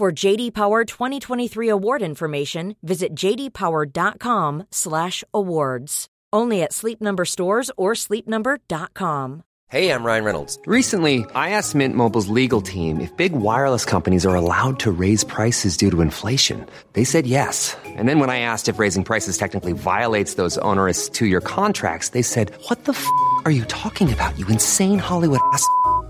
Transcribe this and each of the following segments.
For JD Power 2023 award information, visit jdpower.com/awards. Only at Sleep Number stores or sleepnumber.com. Hey, I'm Ryan Reynolds. Recently, I asked Mint Mobile's legal team if big wireless companies are allowed to raise prices due to inflation. They said yes. And then when I asked if raising prices technically violates those onerous two-year contracts, they said, "What the f*** are you talking about? You insane Hollywood ass."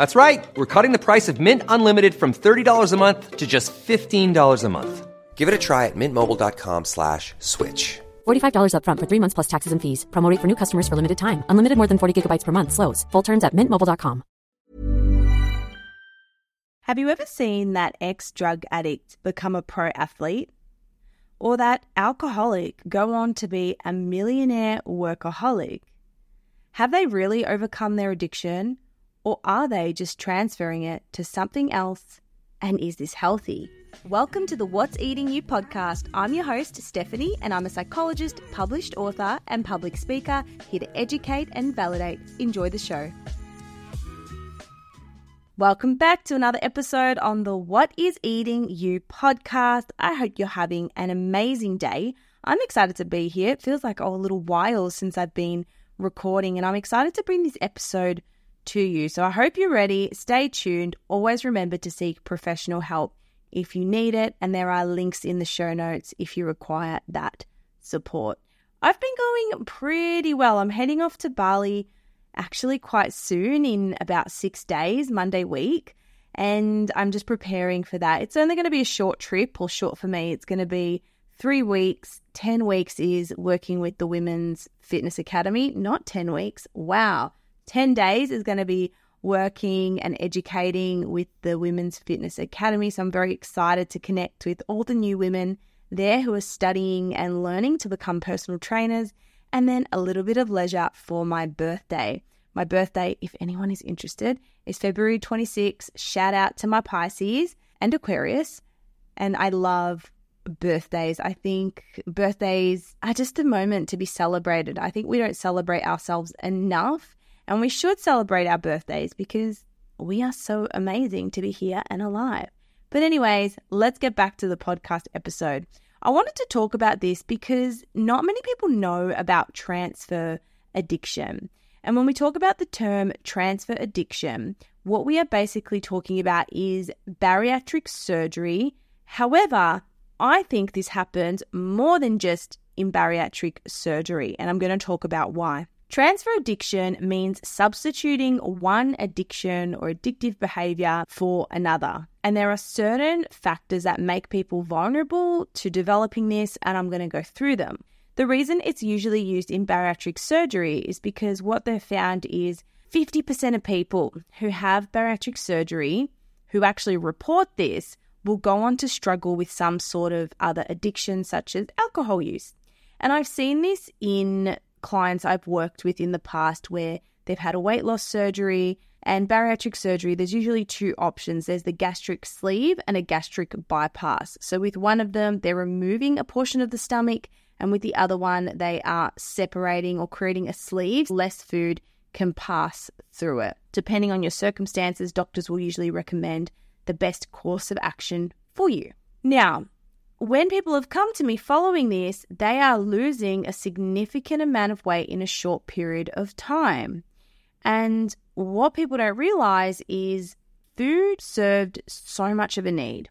That's right. We're cutting the price of Mint Unlimited from $30 a month to just $15 a month. Give it a try at mintmobile.com slash switch. $45 upfront for three months plus taxes and fees. Promo rate for new customers for limited time. Unlimited more than 40 gigabytes per month. Slows. Full terms at mintmobile.com. Have you ever seen that ex drug addict become a pro athlete? Or that alcoholic go on to be a millionaire workaholic? Have they really overcome their addiction? Or are they just transferring it to something else? And is this healthy? Welcome to the What's Eating You podcast. I'm your host, Stephanie, and I'm a psychologist, published author, and public speaker here to educate and validate. Enjoy the show. Welcome back to another episode on the What is Eating You podcast. I hope you're having an amazing day. I'm excited to be here. It feels like oh, a little while since I've been recording, and I'm excited to bring this episode to you. So I hope you're ready. Stay tuned. Always remember to seek professional help if you need it, and there are links in the show notes if you require that support. I've been going pretty well. I'm heading off to Bali actually quite soon in about six days, Monday week. And I'm just preparing for that. It's only going to be a short trip, or short for me. It's going to be three weeks. 10 weeks is working with the Women's Fitness Academy, not 10 weeks. Wow. 10 days is going to be working and educating with the Women's Fitness Academy. So I'm very excited to connect with all the new women there who are studying and learning to become personal trainers and then a little bit of leisure for my birthday. My birthday, if anyone is interested, is February 26. Shout out to my Pisces and Aquarius. And I love birthdays. I think birthdays are just a moment to be celebrated. I think we don't celebrate ourselves enough, and we should celebrate our birthdays because we are so amazing to be here and alive. But, anyways, let's get back to the podcast episode. I wanted to talk about this because not many people know about transfer addiction. And when we talk about the term transfer addiction, what we are basically talking about is bariatric surgery. However, I think this happens more than just in bariatric surgery, and I'm going to talk about why. Transfer addiction means substituting one addiction or addictive behavior for another. And there are certain factors that make people vulnerable to developing this, and I'm going to go through them. The reason it's usually used in bariatric surgery is because what they've found is 50% of people who have bariatric surgery who actually report this will go on to struggle with some sort of other addiction, such as alcohol use. And I've seen this in clients I've worked with in the past where they've had a weight loss surgery and bariatric surgery, there's usually two options there's the gastric sleeve and a gastric bypass. So, with one of them, they're removing a portion of the stomach, and with the other one, they are separating or creating a sleeve, less food can pass through it. Depending on your circumstances, doctors will usually recommend the best course of action for you. Now, when people have come to me following this, they are losing a significant amount of weight in a short period of time. And what people don't realize is food served so much of a need.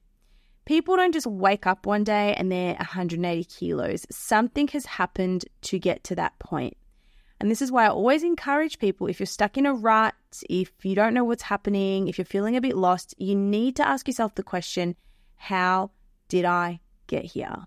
People don't just wake up one day and they're 180 kilos. Something has happened to get to that point. And this is why I always encourage people if you're stuck in a rut, if you don't know what's happening, if you're feeling a bit lost, you need to ask yourself the question how did I get here?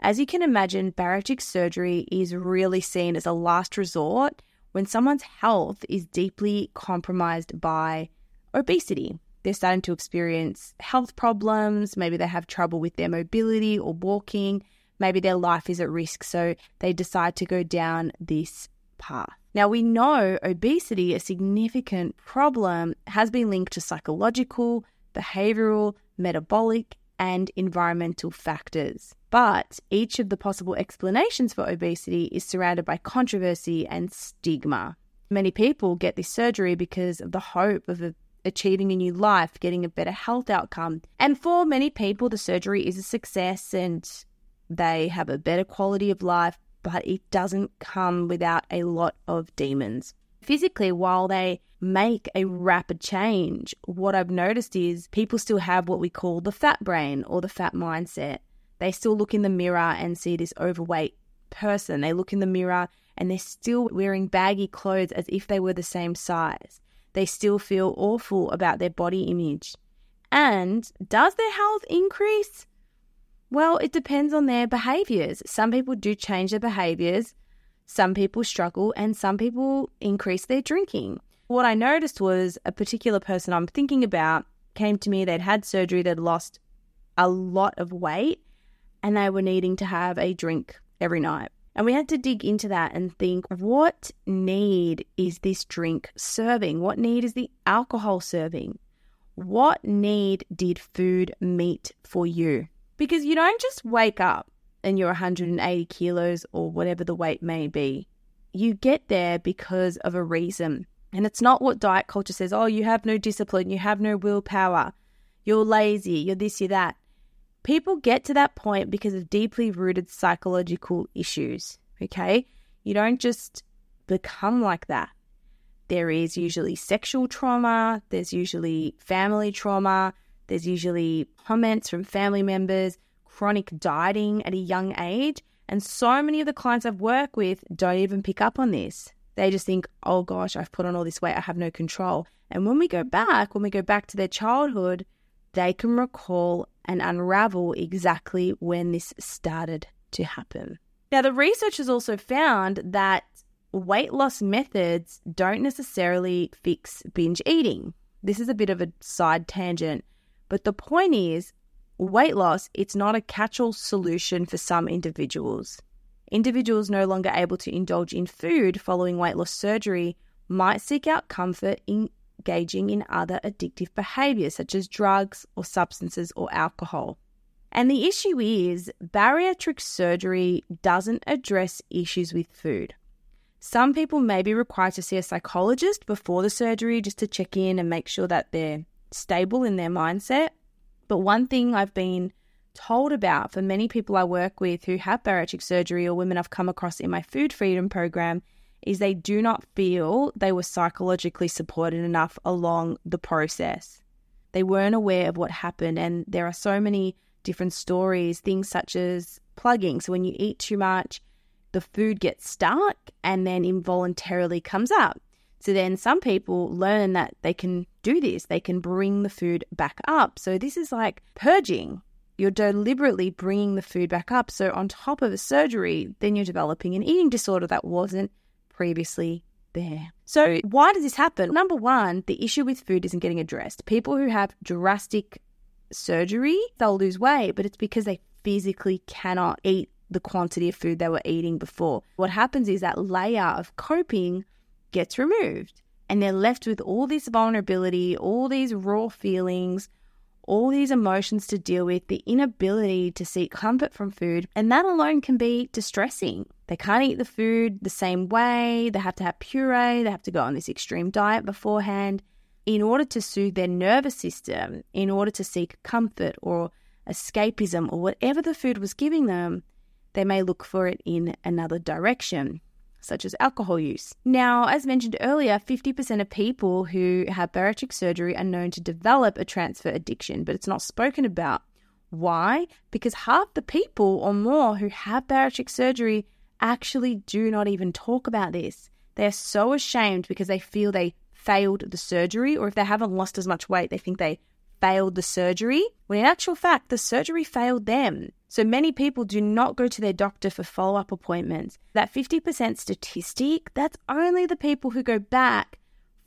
As you can imagine, bariatric surgery is really seen as a last resort when someone's health is deeply compromised by obesity they're starting to experience health problems. Maybe they have trouble with their mobility or walking. Maybe their life is at risk. So they decide to go down this path. Now, we know obesity, a significant problem, has been linked to psychological, behavioral, metabolic, and environmental factors. But each of the possible explanations for obesity is surrounded by controversy and stigma. Many people get this surgery because of the hope of achieving a new life, getting a better health outcome. And for many people, the surgery is a success and they have a better quality of life, but it doesn't come without a lot of demons. Physically, while they make a rapid change, what I've noticed is people still have what we call the fat brain or the fat mindset. They still look in the mirror and see this overweight person. They look in the mirror and they're still wearing baggy clothes as if they were the same size they still feel awful about their body image. And does their health increase? Well, it depends on their behaviors. Some people do change their behaviors, some people struggle, and some people increase their drinking. What I noticed was a particular person I'm thinking about came to me, they'd had surgery, they'd lost a lot of weight, and they were needing to have a drink every night. And we had to dig into that and think what need is this drink serving? What need is the alcohol serving? What need did food meet for you? Because you don't just wake up and you're 180 kilos or whatever the weight may be. You get there because of a reason. And it's not what diet culture says, oh, you have no discipline, you have no willpower, you're lazy, you're this, you're that. People get to that point because of deeply rooted psychological issues. Okay. You don't just become like that. There is usually sexual trauma, there's usually family trauma, there's usually comments from family members, chronic dieting at a young age. And so many of the clients I've worked with don't even pick up on this. They just think, oh gosh, I've put on all this weight, I have no control. And when we go back, when we go back to their childhood, they can recall and unravel exactly when this started to happen. Now, the research has also found that weight loss methods don't necessarily fix binge eating. This is a bit of a side tangent, but the point is weight loss, it's not a catch-all solution for some individuals. Individuals no longer able to indulge in food following weight loss surgery might seek out comfort in engaging in other addictive behaviors such as drugs or substances or alcohol. And the issue is bariatric surgery doesn't address issues with food. Some people may be required to see a psychologist before the surgery just to check in and make sure that they're stable in their mindset. But one thing I've been told about for many people I work with who have bariatric surgery or women I've come across in my food freedom program is they do not feel they were psychologically supported enough along the process. They weren't aware of what happened, and there are so many different stories, things such as plugging. So, when you eat too much, the food gets stuck and then involuntarily comes up. So, then some people learn that they can do this, they can bring the food back up. So, this is like purging. You're deliberately bringing the food back up. So, on top of a surgery, then you're developing an eating disorder that wasn't previously there. So, why does this happen? Number one, the issue with food isn't getting addressed. People who have drastic surgery, they'll lose weight, but it's because they physically cannot eat the quantity of food they were eating before. What happens is that layer of coping gets removed, and they're left with all this vulnerability, all these raw feelings, all these emotions to deal with, the inability to seek comfort from food, and that alone can be distressing. They can't eat the food the same way, they have to have puree, they have to go on this extreme diet beforehand in order to soothe their nervous system, in order to seek comfort or escapism or whatever the food was giving them, they may look for it in another direction such as alcohol use. Now, as mentioned earlier, 50% of people who have bariatric surgery are known to develop a transfer addiction, but it's not spoken about. Why? Because half the people or more who have bariatric surgery actually do not even talk about this. They're so ashamed because they feel they failed the surgery, or if they haven't lost as much weight, they think they failed the surgery, when in actual fact, the surgery failed them. So many people do not go to their doctor for follow up appointments. That 50% statistic, that's only the people who go back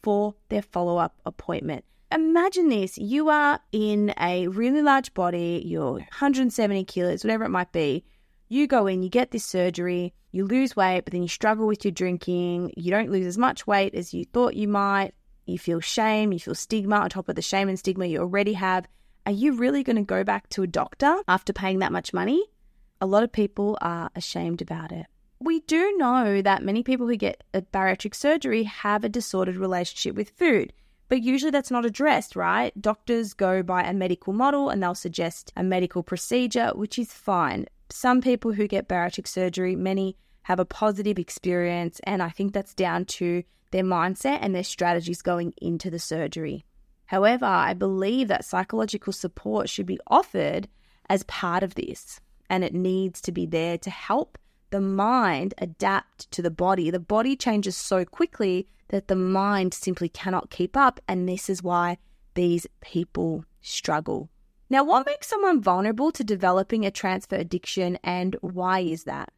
for their follow up appointment. Imagine this you are in a really large body, you're 170 kilos, whatever it might be. You go in, you get this surgery, you lose weight, but then you struggle with your drinking, you don't lose as much weight as you thought you might, you feel shame, you feel stigma on top of the shame and stigma you already have. Are you really going to go back to a doctor after paying that much money? A lot of people are ashamed about it. We do know that many people who get a bariatric surgery have a disordered relationship with food. But usually that's not addressed, right? Doctors go by a medical model and they'll suggest a medical procedure, which is fine. Some people who get bariatric surgery, many have a positive experience, and I think that's down to their mindset and their strategies going into the surgery. However, I believe that psychological support should be offered as part of this, and it needs to be there to help the mind adapt to the body. The body changes so quickly that the mind simply cannot keep up, and this is why these people struggle. Now, what makes someone vulnerable to developing a transfer addiction, and why is that?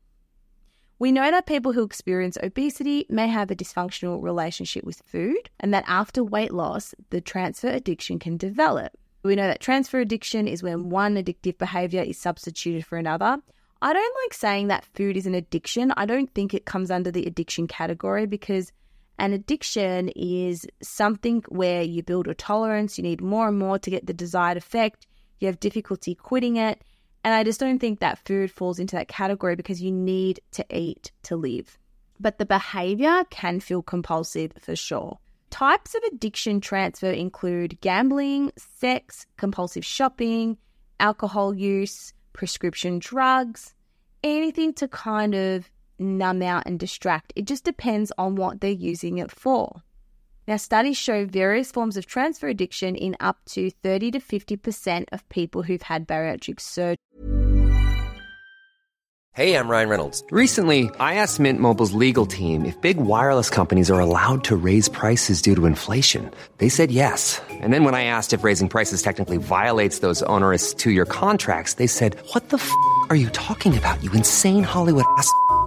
We know that people who experience obesity may have a dysfunctional relationship with food, and that after weight loss, the transfer addiction can develop. We know that transfer addiction is when one addictive behavior is substituted for another. I don't like saying that food is an addiction. I don't think it comes under the addiction category because an addiction is something where you build a tolerance, you need more and more to get the desired effect, you have difficulty quitting it, and I just don't think that food falls into that category because you need to eat to live. But the behavior can feel compulsive for sure. Types of addiction transfer include gambling, sex, compulsive shopping, alcohol use, prescription drugs, anything to kind of numb out and distract. It just depends on what they're using it for. Now, studies show various forms of transfer addiction in up to 30 to 50% of people who've had bariatric surgery. Hey, I'm Ryan Reynolds. Recently, I asked Mint Mobile's legal team if big wireless companies are allowed to raise prices due to inflation. They said yes. And then when I asked if raising prices technically violates those onerous two year contracts, they said, What the f are you talking about, you insane Hollywood ass?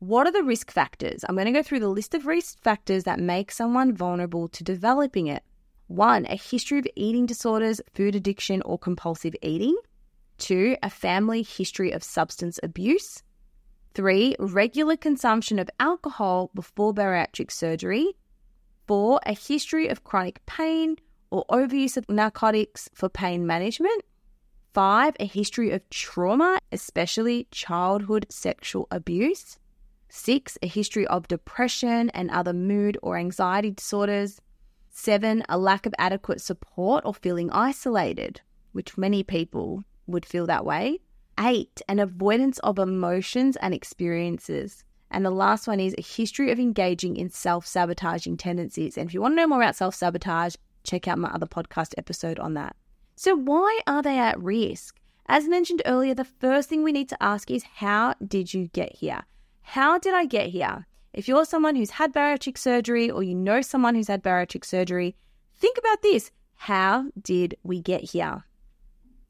What are the risk factors? I'm going to go through the list of risk factors that make someone vulnerable to developing it. One, a history of eating disorders, food addiction, or compulsive eating. Two, a family history of substance abuse. Three, regular consumption of alcohol before bariatric surgery. Four, a history of chronic pain or overuse of narcotics for pain management. Five, a history of trauma, especially childhood sexual abuse. Six, a history of depression and other mood or anxiety disorders. Seven, a lack of adequate support or feeling isolated, which many people would feel that way. Eight, an avoidance of emotions and experiences. And the last one is a history of engaging in self sabotaging tendencies. And if you want to know more about self sabotage, check out my other podcast episode on that. So, why are they at risk? As mentioned earlier, the first thing we need to ask is how did you get here? How did I get here? If you're someone who's had bariatric surgery or you know someone who's had bariatric surgery, think about this. How did we get here?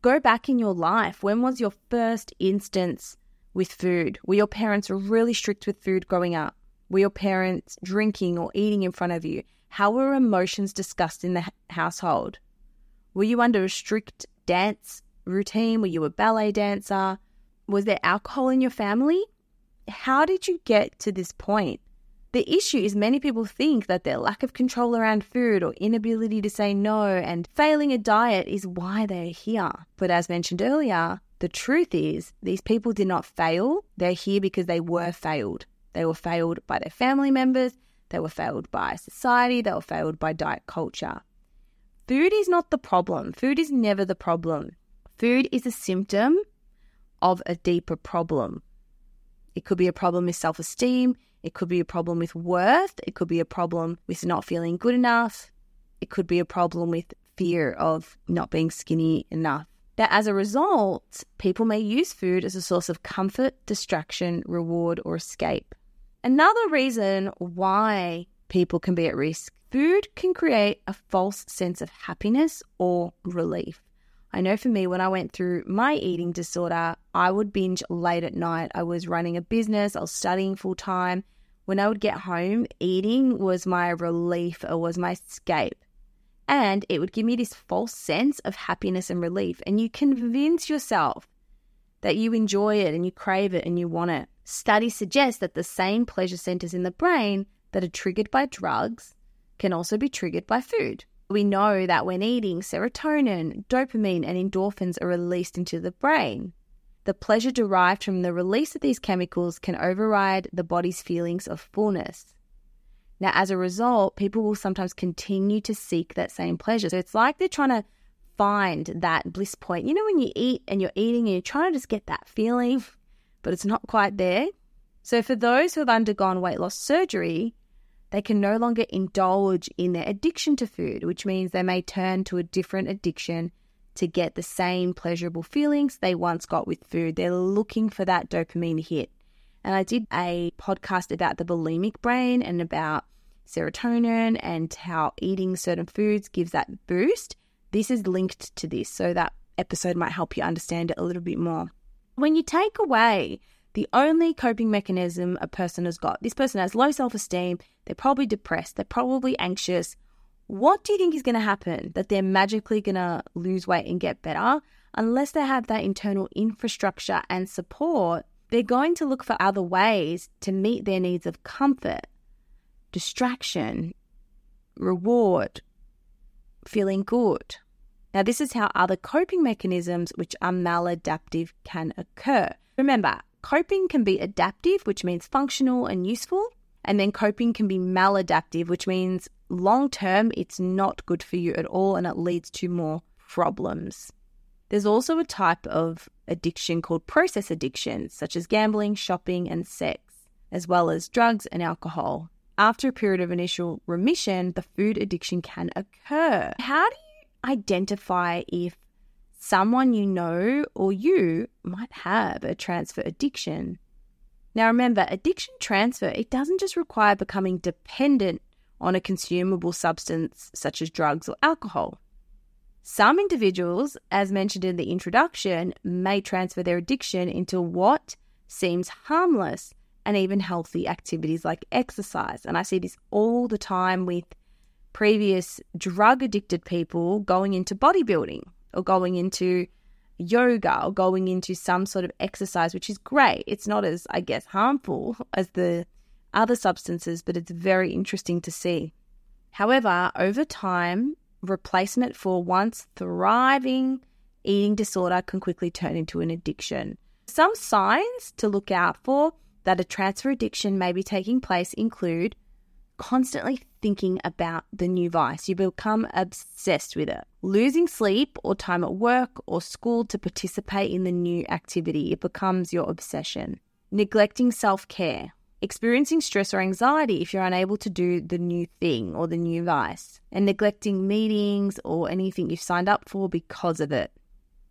Go back in your life. When was your first instance with food? Were your parents really strict with food growing up? Were your parents drinking or eating in front of you? How were emotions discussed in the household? Were you under a strict dance routine? Were you a ballet dancer? Was there alcohol in your family? How did you get to this point? The issue is many people think that their lack of control around food or inability to say no and failing a diet is why they're here. But as mentioned earlier, the truth is these people did not fail. They're here because they were failed. They were failed by their family members, they were failed by society, they were failed by diet culture. Food is not the problem. Food is never the problem. Food is a symptom of a deeper problem. It could be a problem with self esteem. It could be a problem with worth. It could be a problem with not feeling good enough. It could be a problem with fear of not being skinny enough. That as a result, people may use food as a source of comfort, distraction, reward, or escape. Another reason why people can be at risk food can create a false sense of happiness or relief. I know for me, when I went through my eating disorder, I would binge late at night. I was running a business, I was studying full time. When I would get home, eating was my relief, it was my escape. And it would give me this false sense of happiness and relief. And you convince yourself that you enjoy it and you crave it and you want it. Studies suggest that the same pleasure centers in the brain that are triggered by drugs can also be triggered by food. We know that when eating, serotonin, dopamine, and endorphins are released into the brain. The pleasure derived from the release of these chemicals can override the body's feelings of fullness. Now, as a result, people will sometimes continue to seek that same pleasure. So it's like they're trying to find that bliss point. You know, when you eat and you're eating and you're trying to just get that feeling, but it's not quite there. So, for those who have undergone weight loss surgery, they can no longer indulge in their addiction to food, which means they may turn to a different addiction to get the same pleasurable feelings they once got with food. They're looking for that dopamine hit. And I did a podcast about the bulimic brain and about serotonin and how eating certain foods gives that boost. This is linked to this, so that episode might help you understand it a little bit more. When you take away the only coping mechanism a person has got, this person has low self esteem, they're probably depressed, they're probably anxious. What do you think is going to happen? That they're magically going to lose weight and get better? Unless they have that internal infrastructure and support, they're going to look for other ways to meet their needs of comfort, distraction, reward, feeling good. Now, this is how other coping mechanisms, which are maladaptive, can occur. Remember, coping can be adaptive, which means functional and useful, and then coping can be maladaptive, which means long term it's not good for you at all and it leads to more problems. There's also a type of addiction called process addiction, such as gambling, shopping, and sex, as well as drugs and alcohol. After a period of initial remission, the food addiction can occur. How do you identify if someone you know or you might have a transfer addiction. Now remember, addiction transfer, it doesn't just require becoming dependent on a consumable substance such as drugs or alcohol. Some individuals, as mentioned in the introduction, may transfer their addiction into what seems harmless and even healthy activities like exercise. And I see this all the time with previous drug addicted people going into bodybuilding or going into yoga or going into some sort of exercise, which is great. It's not as, I guess, harmful as the other substances, but it's very interesting to see. However, over time, replacement for once thriving eating disorder can quickly turn into an addiction. Some signs to look out for that a transfer addiction may be taking place include constantly thinking about the new vice. You become obsessed with it. Losing sleep or time at work or school to participate in the new activity, it becomes your obsession. Neglecting self care. Experiencing stress or anxiety if you're unable to do the new thing or the new vice. And neglecting meetings or anything you've signed up for because of it.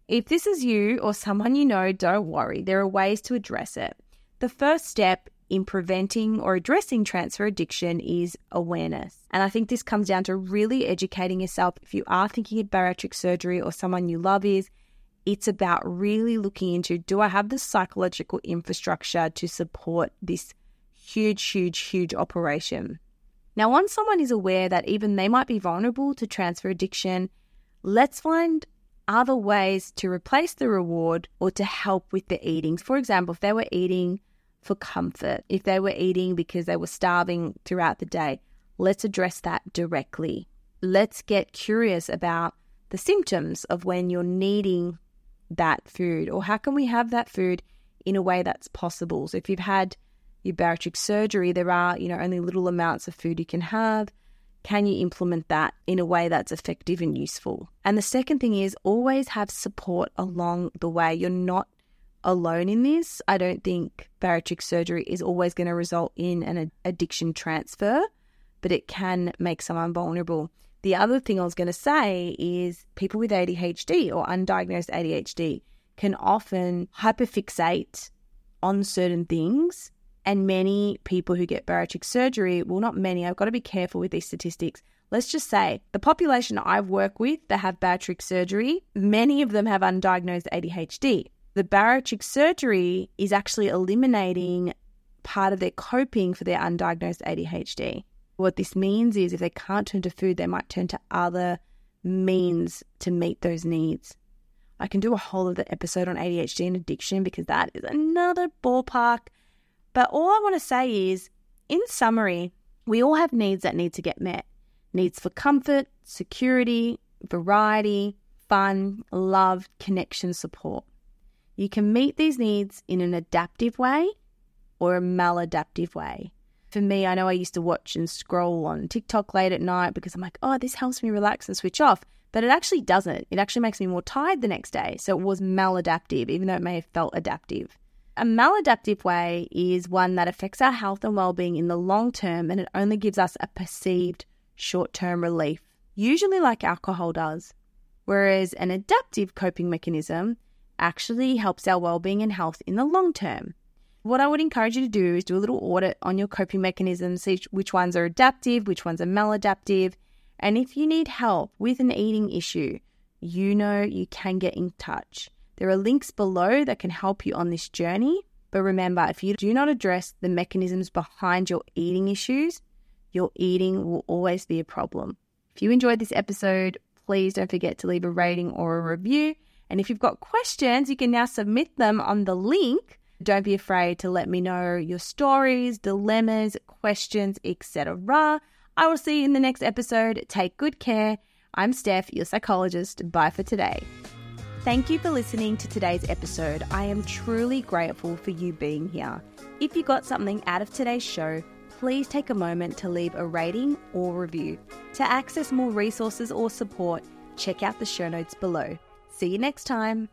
If this is you or someone you know, don't worry, there are ways to address it. The first step in preventing or addressing transfer addiction is awareness. And I think this comes down to really educating yourself. If you are thinking of bariatric surgery or someone you love is, it's about really looking into do I have the psychological infrastructure to support this huge, huge, huge operation? Now, once someone is aware that even they might be vulnerable to transfer addiction, let's find other ways to replace the reward or to help with the eating. For example, if they were eating for comfort, if they were eating because they were starving throughout the day, let's address that directly. Let's get curious about the symptoms of when you're needing that food or how can we have that food in a way that's possible. So if you've had your bariatric surgery, there are, you know, only little amounts of food you can have. Can you implement that in a way that's effective and useful? And the second thing is always have support along the way. You're not alone in this. I don't think bariatric surgery is always going to result in an addiction transfer, but it can make someone vulnerable. The other thing I was going to say is people with ADHD or undiagnosed ADHD can often hyperfixate on certain things. And many people who get bariatric surgery, well, not many, I've got to be careful with these statistics. Let's just say the population I've worked with that have bariatric surgery, many of them have undiagnosed ADHD. The bariatric surgery is actually eliminating part of their coping for their undiagnosed ADHD. What this means is if they can't turn to food, they might turn to other means to meet those needs. I can do a whole other episode on ADHD and addiction because that is another ballpark. But all I want to say is, in summary, we all have needs that need to get met needs for comfort, security, variety, fun, love, connection, support. You can meet these needs in an adaptive way or a maladaptive way for me, I know I used to watch and scroll on TikTok late at night because I'm like, oh, this helps me relax and switch off. But it actually doesn't. It actually makes me more tired the next day. So it was maladaptive, even though it may have felt adaptive. A maladaptive way is one that affects our health and well being in the long term and it only gives us a perceived short term relief, usually like alcohol does. Whereas an adaptive coping mechanism actually helps our well being and health in the long term. What I would encourage you to do is do a little audit on your coping mechanisms, see which ones are adaptive, which ones are maladaptive. And if you need help with an eating issue, you know you can get in touch. There are links below that can help you on this journey. But remember, if you do not address the mechanisms behind your eating issues, your eating will always be a problem. If you enjoyed this episode, please don't forget to leave a rating or a review. And if you've got questions, you can now submit them on the link don't be afraid to let me know your stories, dilemmas, questions, etc. I will see you in the next episode. Take good care. I'm Steph, your psychologist. Bye for today. Thank you for listening to today's episode. I am truly grateful for you being here. If you got something out of today's show, please take a moment to leave a rating or review. To access more resources or support, check out the show notes below. See you next time.